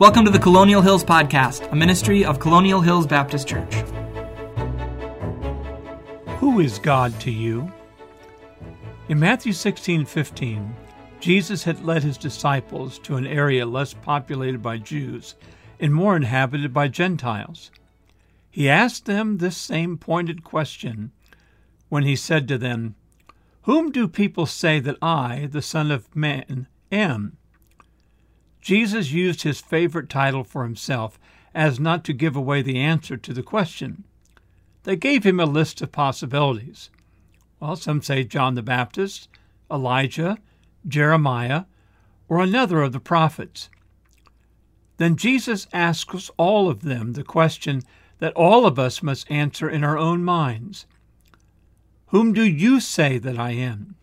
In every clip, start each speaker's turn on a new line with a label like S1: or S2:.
S1: Welcome to the Colonial Hills Podcast, a ministry of Colonial Hills Baptist Church.
S2: Who is God to you? In Matthew 16 15, Jesus had led his disciples to an area less populated by Jews and more inhabited by Gentiles. He asked them this same pointed question when he said to them, Whom do people say that I, the Son of Man, am? Jesus used his favorite title for himself as not to give away the answer to the question. They gave him a list of possibilities. Well, some say John the Baptist, Elijah, Jeremiah, or another of the prophets. Then Jesus asks all of them the question that all of us must answer in our own minds Whom do you say that I am?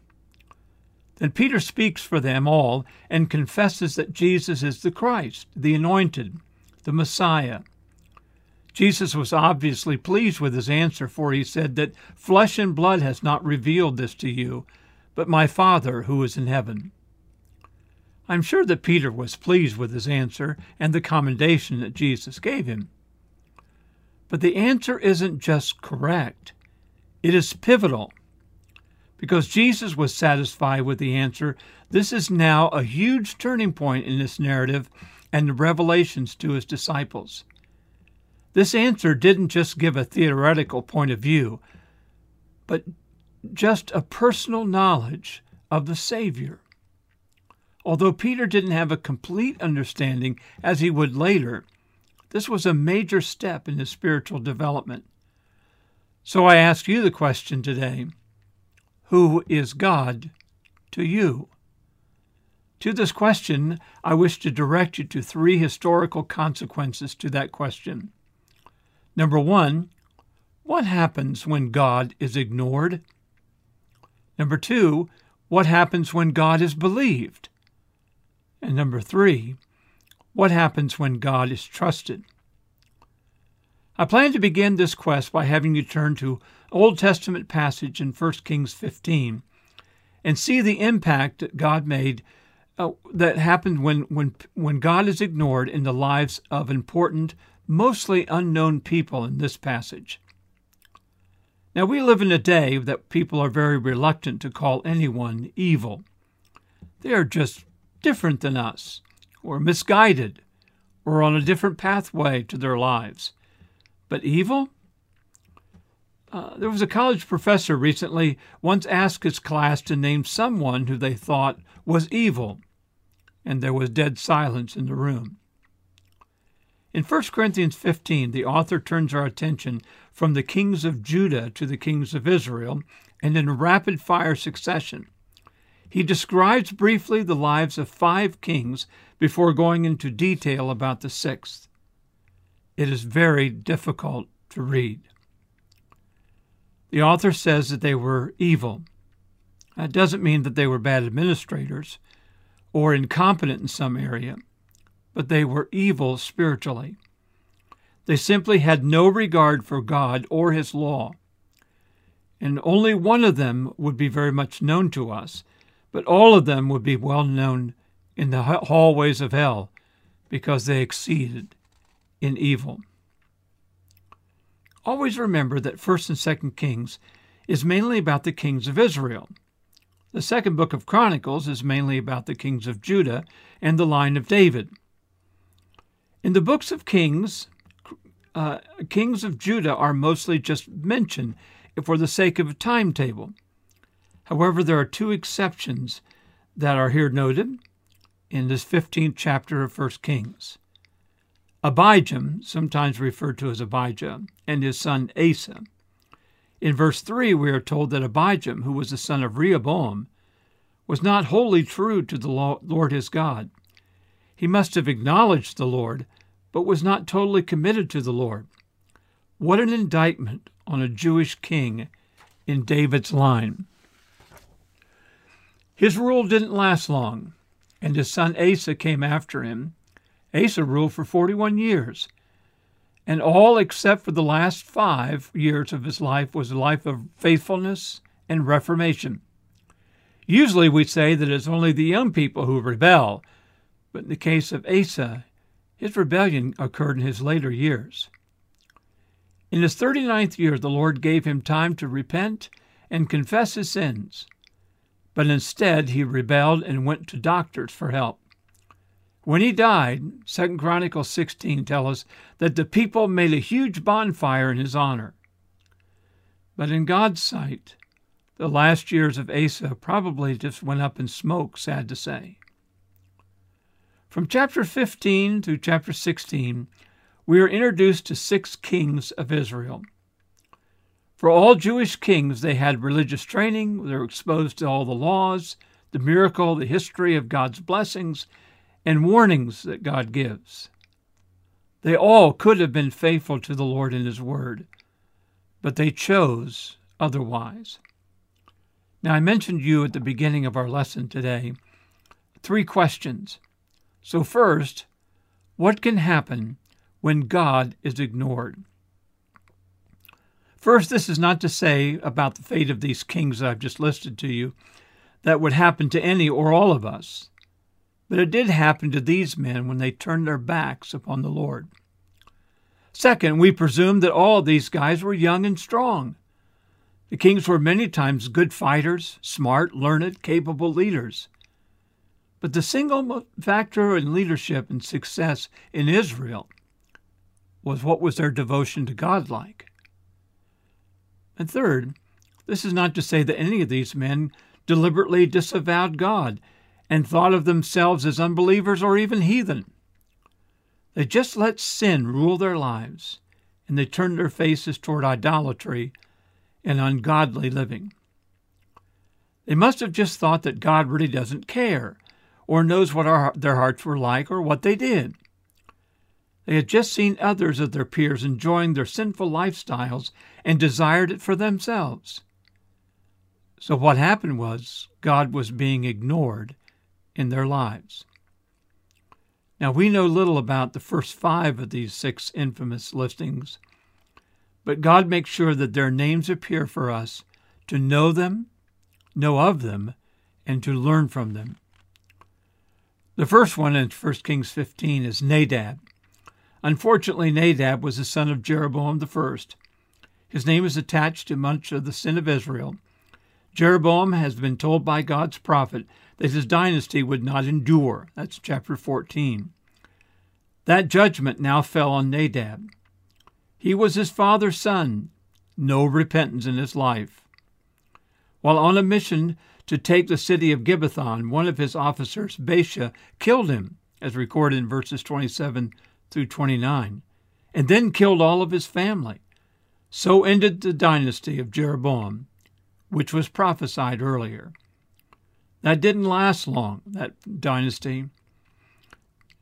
S2: Then Peter speaks for them all and confesses that Jesus is the Christ, the Anointed, the Messiah. Jesus was obviously pleased with his answer, for he said that flesh and blood has not revealed this to you, but my Father who is in heaven. I'm sure that Peter was pleased with his answer and the commendation that Jesus gave him. But the answer isn't just correct, it is pivotal. Because Jesus was satisfied with the answer, this is now a huge turning point in this narrative and the revelations to his disciples. This answer didn't just give a theoretical point of view, but just a personal knowledge of the Savior. Although Peter didn't have a complete understanding, as he would later, this was a major step in his spiritual development. So I ask you the question today who is God to you? To this question, I wish to direct you to three historical consequences to that question. Number one, what happens when God is ignored? Number two, what happens when God is believed? And number three, what happens when God is trusted? I plan to begin this quest by having you turn to Old Testament passage in 1 Kings 15 and see the impact that God made uh, that happened when, when, when God is ignored in the lives of important, mostly unknown people in this passage. Now, we live in a day that people are very reluctant to call anyone evil. They are just different than us, or misguided, or on a different pathway to their lives. But evil? Uh, there was a college professor recently once asked his class to name someone who they thought was evil, and there was dead silence in the room. In 1 Corinthians 15, the author turns our attention from the kings of Judah to the kings of Israel, and in rapid fire succession. He describes briefly the lives of five kings before going into detail about the sixth. It is very difficult to read. The author says that they were evil. That doesn't mean that they were bad administrators or incompetent in some area, but they were evil spiritually. They simply had no regard for God or His law. And only one of them would be very much known to us, but all of them would be well known in the hallways of hell because they exceeded in evil. Always remember that 1st and 2nd Kings is mainly about the kings of Israel. The second book of Chronicles is mainly about the kings of Judah and the line of David. In the books of Kings, uh, kings of Judah are mostly just mentioned for the sake of a timetable. However, there are two exceptions that are here noted in this 15th chapter of 1 Kings. Abijam, sometimes referred to as Abijah, and his son Asa. In verse 3, we are told that Abijam, who was the son of Rehoboam, was not wholly true to the Lord his God. He must have acknowledged the Lord, but was not totally committed to the Lord. What an indictment on a Jewish king in David's line. His rule didn't last long, and his son Asa came after him Asa ruled for 41 years. And all except for the last five years of his life was a life of faithfulness and reformation. Usually we say that it's only the young people who rebel, but in the case of Asa, His rebellion occurred in his later years. In his 39th year, the Lord gave him time to repent and confess his sins. But instead, he rebelled and went to doctors for help. When he died, 2 Chronicles 16 tells us that the people made a huge bonfire in his honor. But in God's sight, the last years of Asa probably just went up in smoke, sad to say. From chapter 15 through chapter 16, we are introduced to six kings of Israel. For all Jewish kings, they had religious training, they were exposed to all the laws, the miracle, the history of God's blessings, and warnings that God gives. They all could have been faithful to the Lord and His Word, but they chose otherwise. Now, I mentioned you at the beginning of our lesson today three questions. So, first, what can happen when God is ignored? First, this is not to say about the fate of these kings I've just listed to you that would happen to any or all of us, but it did happen to these men when they turned their backs upon the Lord. Second, we presume that all these guys were young and strong. The kings were many times good fighters, smart, learned, capable leaders. But the single factor in leadership and success in Israel was what was their devotion to God like. And third, this is not to say that any of these men deliberately disavowed God and thought of themselves as unbelievers or even heathen. They just let sin rule their lives, and they turned their faces toward idolatry and ungodly living. They must have just thought that God really doesn't care or knows what our, their hearts were like or what they did. They had just seen others of their peers enjoying their sinful lifestyles and desired it for themselves. So, what happened was God was being ignored in their lives. Now, we know little about the first five of these six infamous listings, but God makes sure that their names appear for us to know them, know of them, and to learn from them. The first one in 1 Kings 15 is Nadab. Unfortunately, Nadab was the son of Jeroboam I. His name is attached to much of the sin of Israel. Jeroboam has been told by God's prophet that his dynasty would not endure. That's chapter 14. That judgment now fell on Nadab. He was his father's son, no repentance in his life. While on a mission to take the city of Gibbethon, one of his officers, Baasha, killed him, as recorded in verses 27 through 29, and then killed all of his family. So ended the dynasty of Jeroboam, which was prophesied earlier. That didn't last long, that dynasty.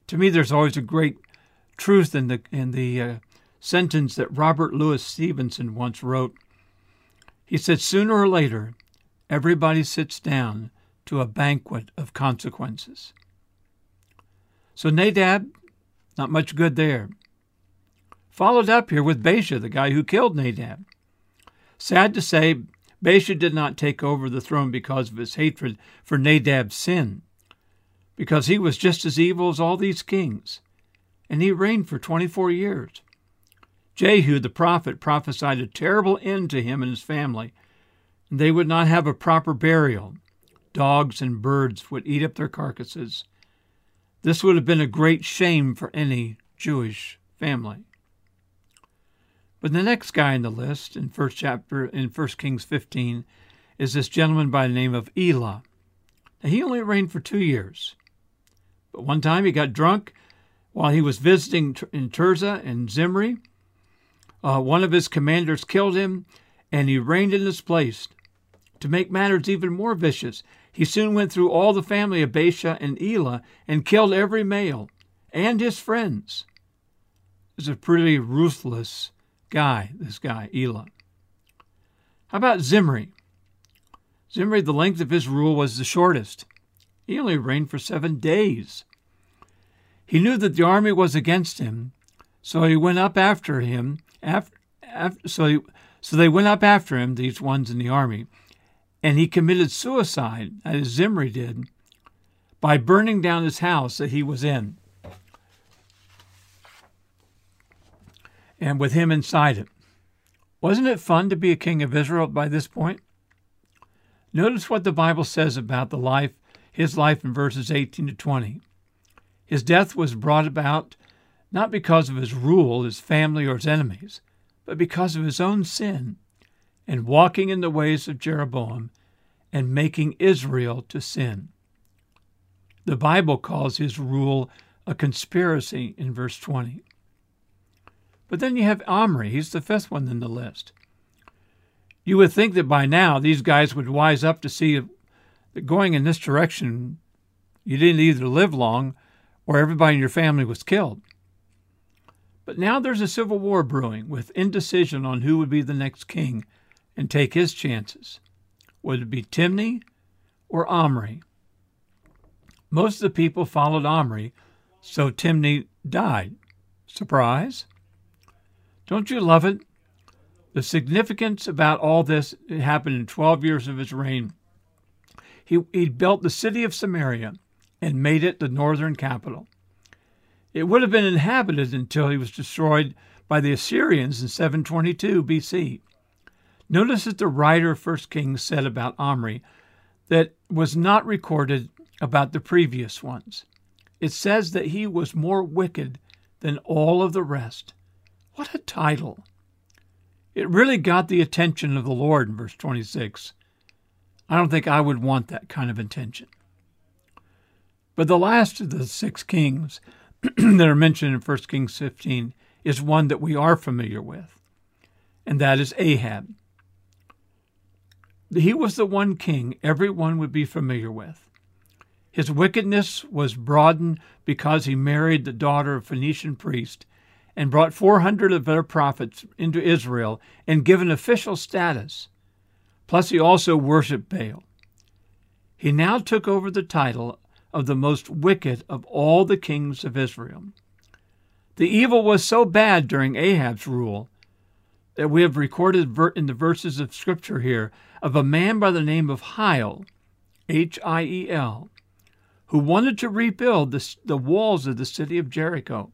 S2: To me, there's always a great truth in the, in the uh, sentence that Robert Louis Stevenson once wrote. He said, Sooner or later, everybody sits down to a banquet of consequences. So Nadab not much good there. Followed up here with Baasha, the guy who killed Nadab. Sad to say, Baasha did not take over the throne because of his hatred for Nadab's sin, because he was just as evil as all these kings, and he reigned for 24 years. Jehu the prophet prophesied a terrible end to him and his family, and they would not have a proper burial. Dogs and birds would eat up their carcasses. This would have been a great shame for any Jewish family. But the next guy in the list in first chapter in 1 Kings 15 is this gentleman by the name of Elah. Now, he only reigned for two years. But one time he got drunk while he was visiting in Tirzah and Zimri. Uh, one of his commanders killed him, and he reigned in his place. To make matters even more vicious, he soon went through all the family of Baasha and Elah and killed every male and his friends. He's a pretty ruthless guy, this guy, Elah. How about Zimri? Zimri, the length of his rule was the shortest. He only reigned for seven days. He knew that the army was against him, so he went up after him. After, after, so, he, so they went up after him, these ones in the army, and he committed suicide, as Zimri did, by burning down his house that he was in. And with him inside it. Wasn't it fun to be a king of Israel by this point? Notice what the Bible says about the life, his life in verses 18 to 20. His death was brought about not because of his rule, his family, or his enemies, but because of his own sin and walking in the ways of Jeroboam and making Israel to sin. The Bible calls his rule a conspiracy in verse 20. But then you have Omri. He's the fifth one in the list. You would think that by now these guys would wise up to see that going in this direction, you didn't either live long or everybody in your family was killed. But now there's a civil war brewing with indecision on who would be the next king and take his chances. Would it be Tibni or Omri? Most of the people followed Omri, so Tibni died. Surprise? Don't you love it? The significance about all this happened in 12 years of his reign. He, he built the city of Samaria and made it the northern capital. It would have been inhabited until he was destroyed by the Assyrians in 722 BC. Notice that the writer of 1 Kings said about Omri that was not recorded about the previous ones. It says that he was more wicked than all of the rest. What a title! It really got the attention of the Lord in verse 26. I don't think I would want that kind of attention. But the last of the six kings that are mentioned in 1 Kings 15 is one that we are familiar with, and that is Ahab. He was the one king everyone would be familiar with. His wickedness was broadened because he married the daughter of a Phoenician priest and brought 400 of their prophets into Israel and given official status. Plus, he also worshiped Baal. He now took over the title of the most wicked of all the kings of Israel. The evil was so bad during Ahab's rule that we have recorded in the verses of Scripture here of a man by the name of Hiel, H I E L, who wanted to rebuild the, the walls of the city of Jericho.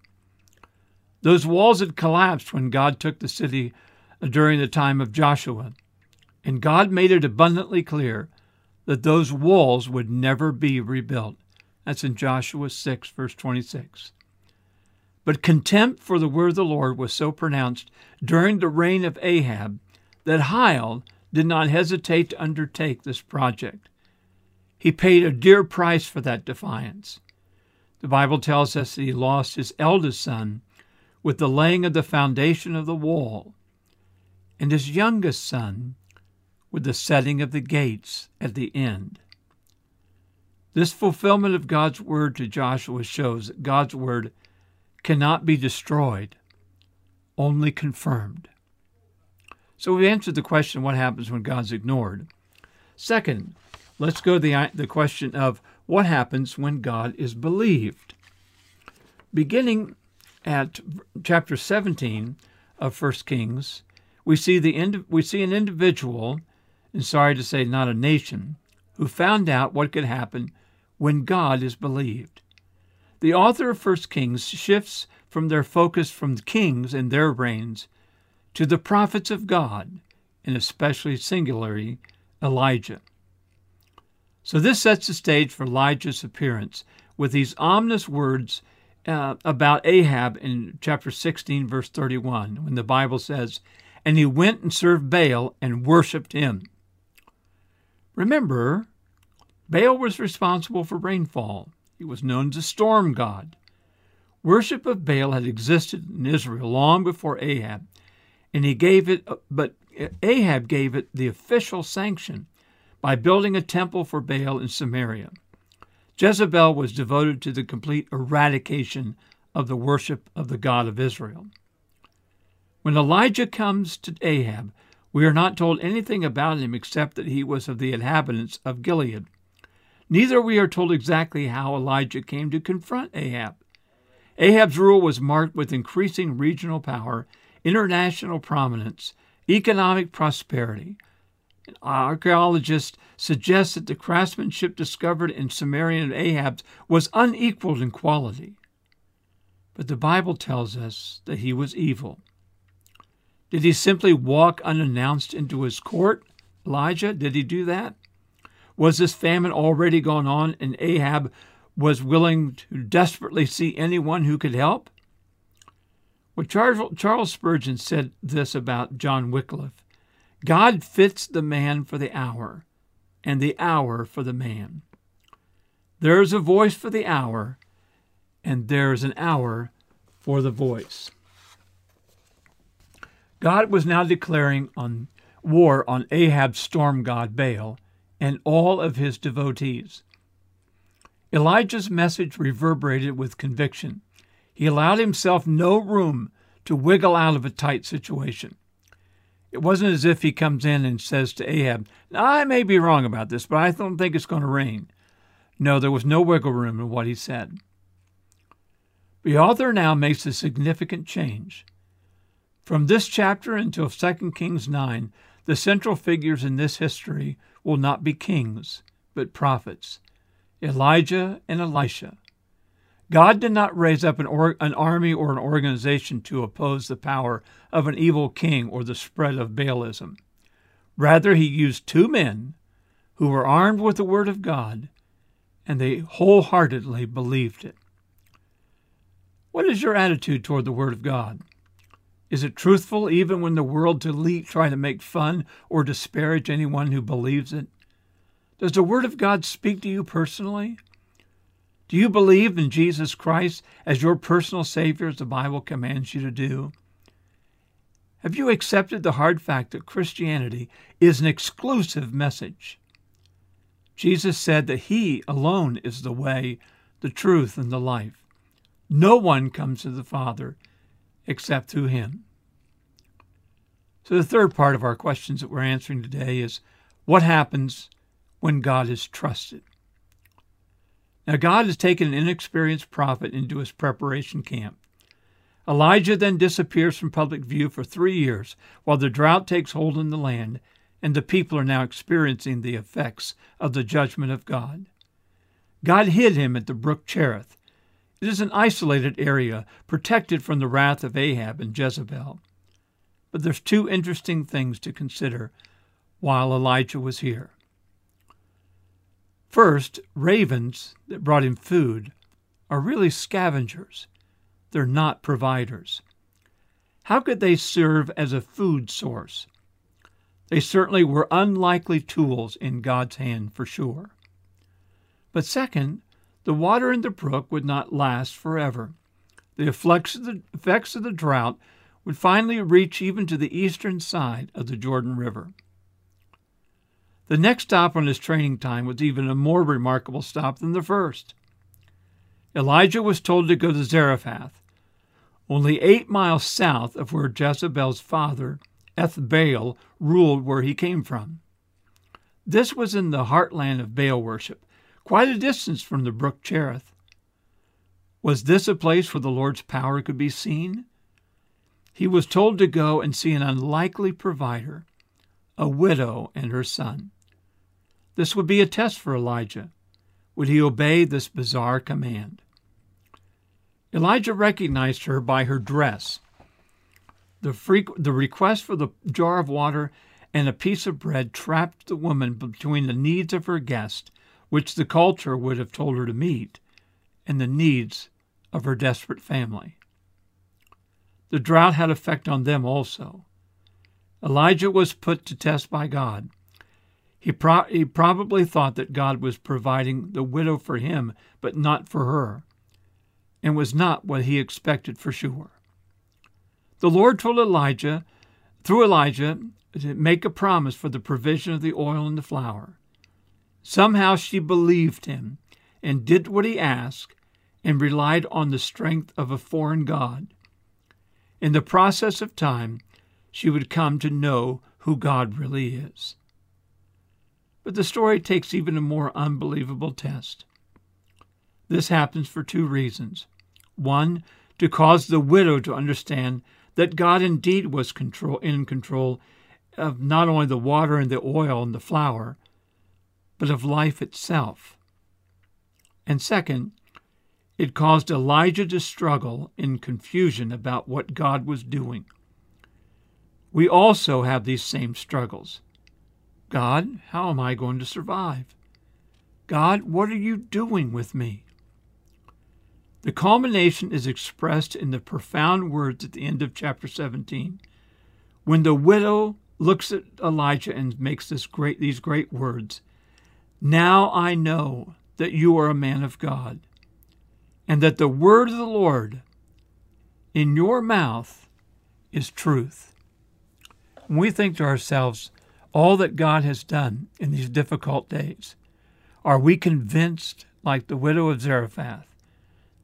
S2: Those walls had collapsed when God took the city during the time of Joshua, and God made it abundantly clear that those walls would never be rebuilt. That's in Joshua 6, verse 26. But contempt for the word of the Lord was so pronounced during the reign of Ahab that Hiel did not hesitate to undertake this project. He paid a dear price for that defiance. The Bible tells us that he lost his eldest son with the laying of the foundation of the wall, and his youngest son with the setting of the gates at the end. This fulfillment of God's word to Joshua shows that God's word cannot be destroyed, only confirmed. So we've answered the question what happens when God's ignored. Second, let's go to the, the question of what happens when God is believed. Beginning at chapter 17 of 1 Kings, we see, the, we see an individual, and sorry to say not a nation, who found out what could happen when God is believed. The author of 1 Kings shifts from their focus from the kings and their reigns to the prophets of God, and especially singularly Elijah. So this sets the stage for Elijah's appearance with these ominous words uh, about Ahab in chapter 16, verse 31, when the Bible says, And he went and served Baal and worshiped him. Remember, Baal was responsible for rainfall. He was known as a storm god. Worship of Baal had existed in Israel long before Ahab, and he gave it, but Ahab gave it the official sanction by building a temple for Baal in Samaria. Jezebel was devoted to the complete eradication of the worship of the God of Israel. When Elijah comes to Ahab, we are not told anything about him except that he was of the inhabitants of Gilead. Neither we are told exactly how Elijah came to confront Ahab. Ahab's rule was marked with increasing regional power, international prominence, economic prosperity, Archaeologists suggest that the craftsmanship discovered in Sumerian Ahab's was unequaled in quality. But the Bible tells us that he was evil. Did he simply walk unannounced into his court? Elijah, did he do that? Was this famine already gone on and Ahab was willing to desperately see anyone who could help? Well, Charles Spurgeon said this about John Wycliffe God fits the man for the hour, and the hour for the man. There is a voice for the hour, and there is an hour for the voice. God was now declaring on war on Ahab's storm god Baal and all of his devotees. Elijah's message reverberated with conviction. He allowed himself no room to wiggle out of a tight situation. It wasn't as if he comes in and says to Ahab, now, I may be wrong about this, but I don't think it's going to rain. No, there was no wiggle room in what he said. The author now makes a significant change. From this chapter until 2 Kings 9, the central figures in this history will not be kings, but prophets Elijah and Elisha. God did not raise up an, or, an, army or an organization to oppose the power of an evil king or the spread of Baalism. Rather, he used two men who were armed with the word of God, and they wholeheartedly believed it. What is your attitude toward the word of God? Is it truthful even when the world's elite try to make fun or disparage anyone who believes it? Does the Word of God speak to you personally? Do you believe in Jesus Christ as your personal Savior as the Bible commands you to do? Have you accepted the hard fact that Christianity is an exclusive message? Jesus said that He alone is the way, the truth, and the life. No one comes to the Father except through him. So, the third part of our questions that we're answering today is what happens when God is trusted? Now, God has taken an inexperienced prophet into his preparation camp. Elijah then disappears from public view for three years while the drought takes hold in the land, and the people are now experiencing the effects of the judgment of God. God hid him at the brook Cherith, it is an isolated area, protected from the wrath of Ahab and Jezebel. But there's two interesting things to consider while Elijah was here. First, ravens that brought him food are really scavengers. They're not providers. How could they serve as a food source? They certainly were unlikely tools in God's hand for sure. But second, the water in the brook would not last forever. The effects of the, drought would finally reach even to the eastern side of the Jordan River. The next stop on his training time was even a more remarkable stop than the first. Elijah was told to go to Zarephath, only eight miles south of where Jezebel's father, Ethbaal, ruled where he came from. This was in the heartland of Baal worship, quite a distance from the brook Cherith. Was this a place where the Lord's power could be seen? He was told to go and see an unlikely provider, a widow and her son. This would be a test for Elijah. Would he obey this bizarre command? Elijah recognized her by her dress. The, the request for the jar of water and a piece of bread trapped the woman between the needs of her guest which the culture would have told her to meet, and the needs of her desperate family. The drought had effect on them also. Elijah was put to test by God. He, pro- he probably thought that God was providing the widow for him, but not for her, and was not what he expected for sure. The Lord told Elijah, through Elijah, to make a promise for the provision of the oil and the flour. Somehow she believed him and did what he asked and relied on the strength of a foreign God. In the process of time, she would come to know who God really is. But the story takes even a more unbelievable test. This happens for two reasons. One, to cause the widow to understand that God indeed was control, in control of not only the water and the oil and the flour, but of life itself. And second, it caused Elijah to struggle in confusion about what God was doing. we also have these same struggles. God, how am I going to survive? God, what are you doing with me? The culmination is expressed in the profound words at the end of chapter 17. When the widow looks at Elijah and makes this great, these great words, Now I know that you are a man of God, and that the word of the Lord in your mouth is truth. We think to ourselves, all that God has done in these difficult days, are we convinced, like the widow of Zarephath,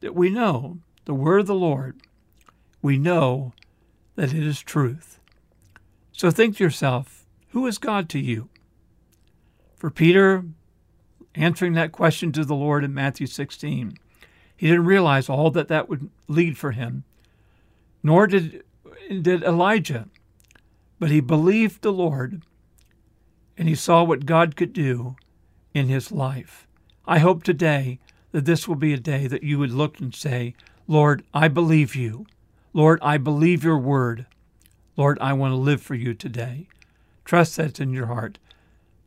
S2: that we know the word of the Lord, we know that it is truth. So think to yourself, who is God to you? For Peter, answering that question to the Lord in Matthew 16, he didn't realize all that that would lead for him, nor did, did Elijah, but he believed the Lord and he saw what God could do in his life. I hope today that this will be a day that you would look and say, Lord, I believe you. Lord, I believe your word. Lord, I want to live for you today. Trust that's in your heart.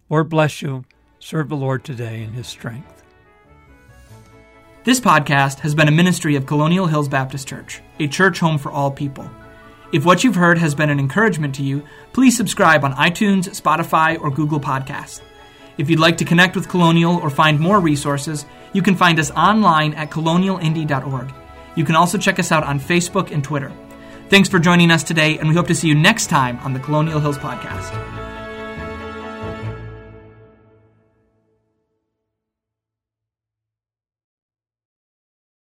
S2: Lord bless you. Serve the Lord today in his strength.
S1: This podcast has been a ministry of Colonial Hills Baptist Church, a church home for all people. If what you've heard has been an encouragement to you, please subscribe on iTunes, Spotify, or Google Podcasts. If you'd like to connect with Colonial or find more resources, you can find us online at colonialindy.org. You can also check us out on Facebook and Twitter. Thanks for joining us today, and we hope to see you next time on the Colonial Hills Podcast.